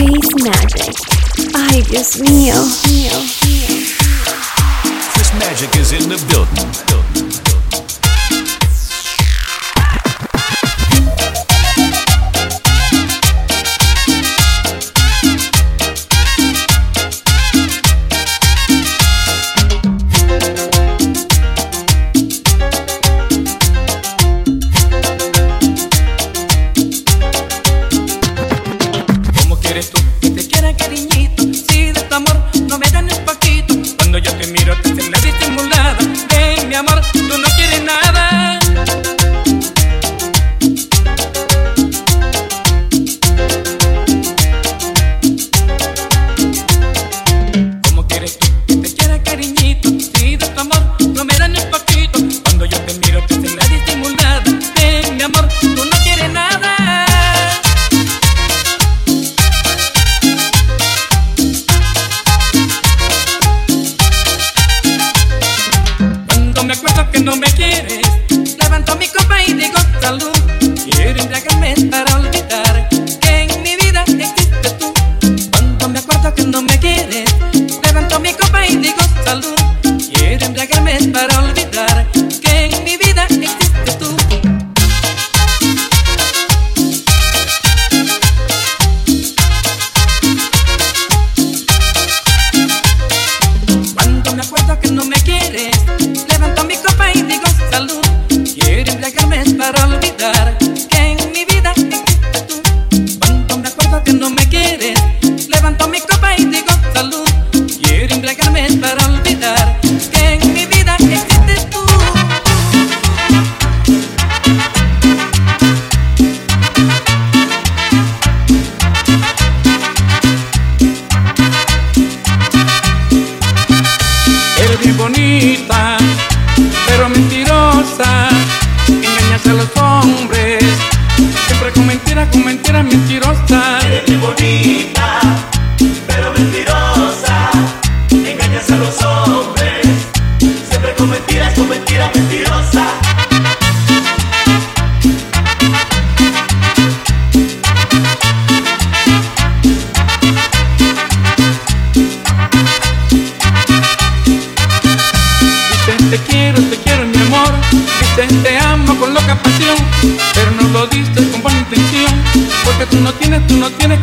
Space Magic. Ay, Dios mío. Chris Magic is in the building.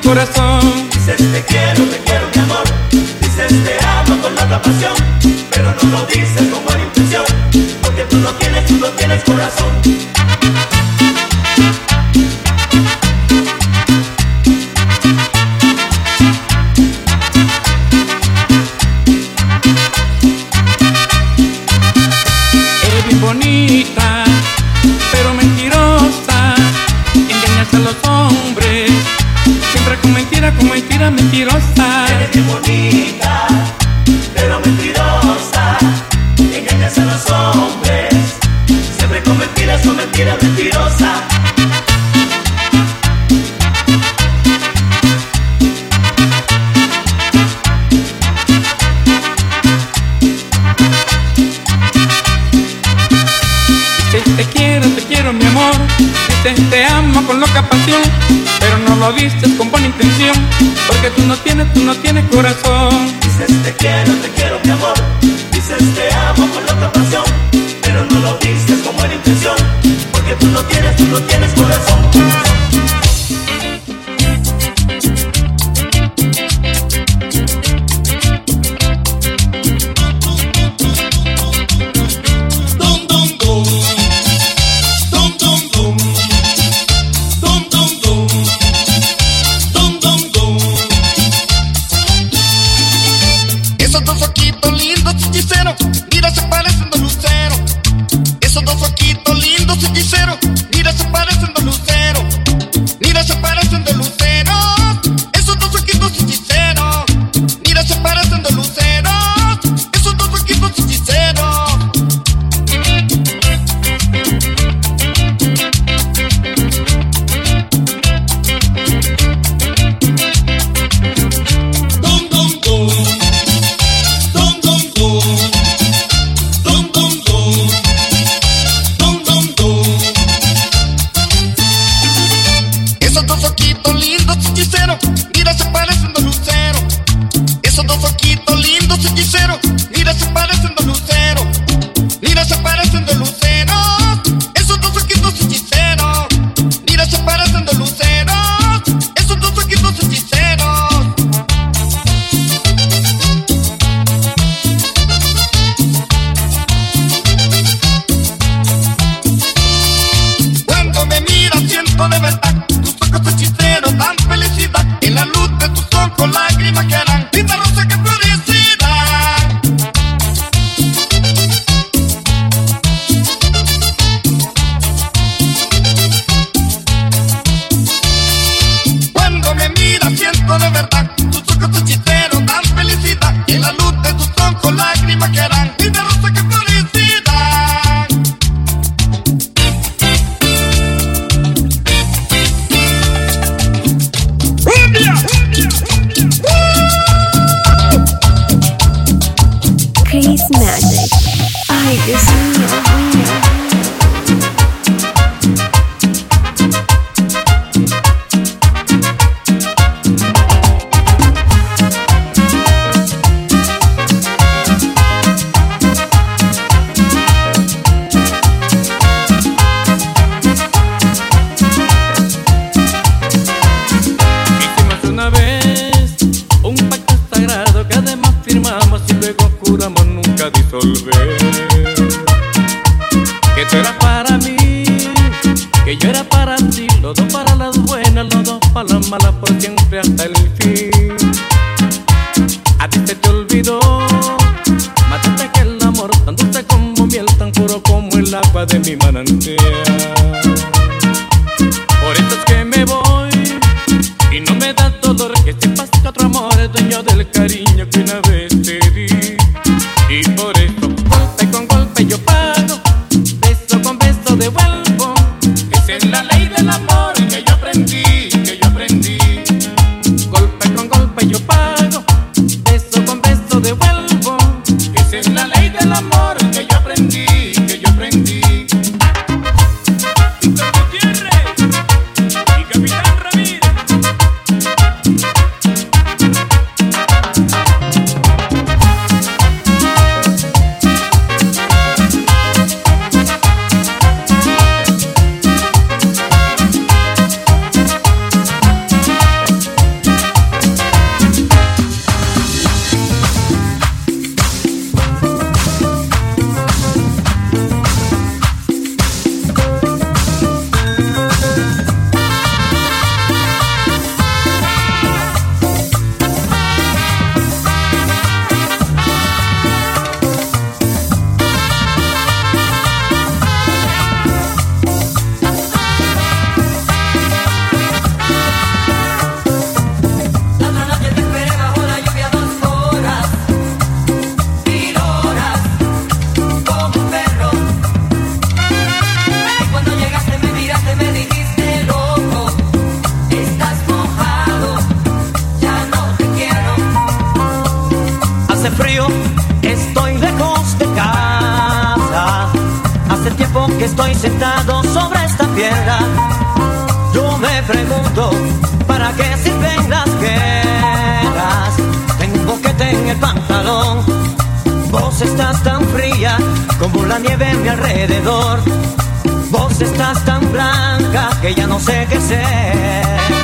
corazón. Dices te quiero, te quiero mi amor. Dices te amo con otra pasión. Pero no lo dices con buena intención. Porque tú no tienes, tú no tienes corazón. mentirosa. Eres bien bonita, pero mentirosa. Engañas a los hombres, siempre con mentiras, con mentiras, mentirosa. Te, quiero, te quiero mi amor, te amo con loca pasión lo vistes con buena intención, porque tú no tienes, tú no tienes corazón. Dices te quiero, te quiero mi amor, dices te amo con otra pasión, pero no lo vistes con buena intención, porque tú no tienes, tú no tienes corazón. luego juramos nunca disolver. Que tú eras para mí, que yo era para ti, los dos para las buenas, los dos para las malas, por siempre hasta el fin. A ti se te olvidó, mataste que el amor, tan dulce como miel, tan puro como el agua de mi manantial. Por eso es que me voy y no me da dolor que sepas que otro amor es dueño del cariño que una vez. ¿para qué sirven las guerras? Tengo un boquete en el pantalón, vos estás tan fría como la nieve a mi alrededor, vos estás tan blanca que ya no sé qué ser.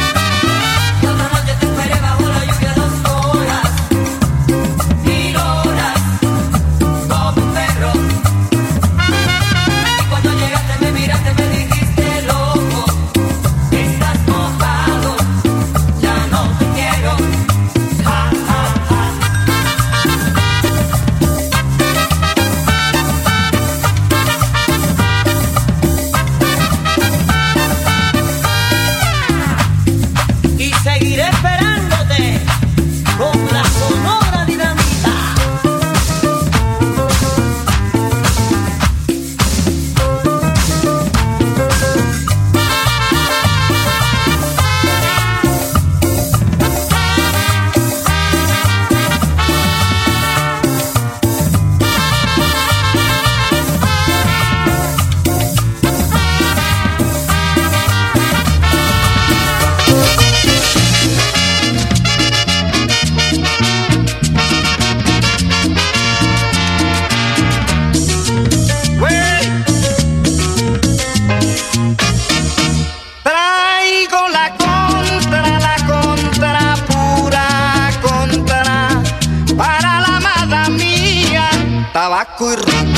Tabaco y ron.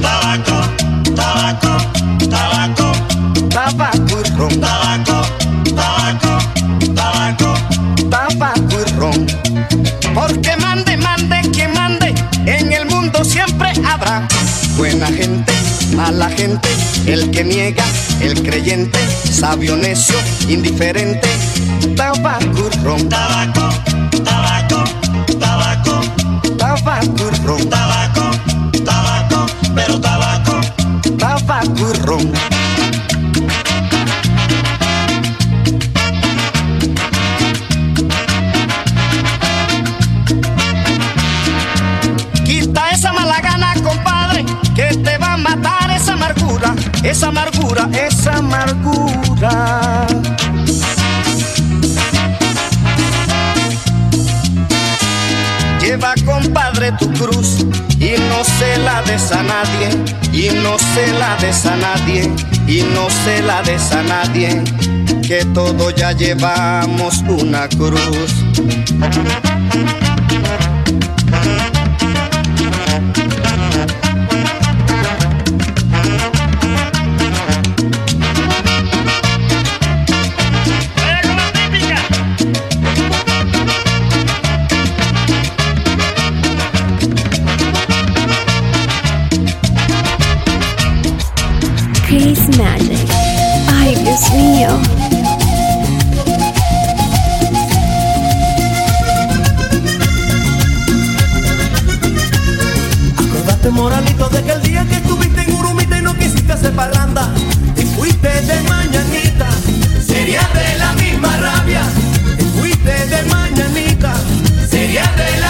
Tabaco, tabaco, tabaco, Tabaco y ron. tabaco, tabaco, tabaco. tabaco y ron. Porque mande, mande, quien mande, en el mundo siempre habrá buena gente, mala gente, el que niega, el creyente, sabio, necio, indiferente. Tabaco ron, Tabaco, tabaco, tabaco, tabaco ron, tabaco, tabaco, pero tabaco. tabaco ron. Esa amargura, esa amargura. Lleva, compadre, tu cruz y no se la des a nadie, y no se la des a nadie, y no se la des a nadie, que todos ya llevamos una cruz. Moralito de que el día que estuviste en Urumita y no quisiste hacer parranda y fuiste de mañanita, sería de la misma rabia. Y fuiste de mañanita, sería de la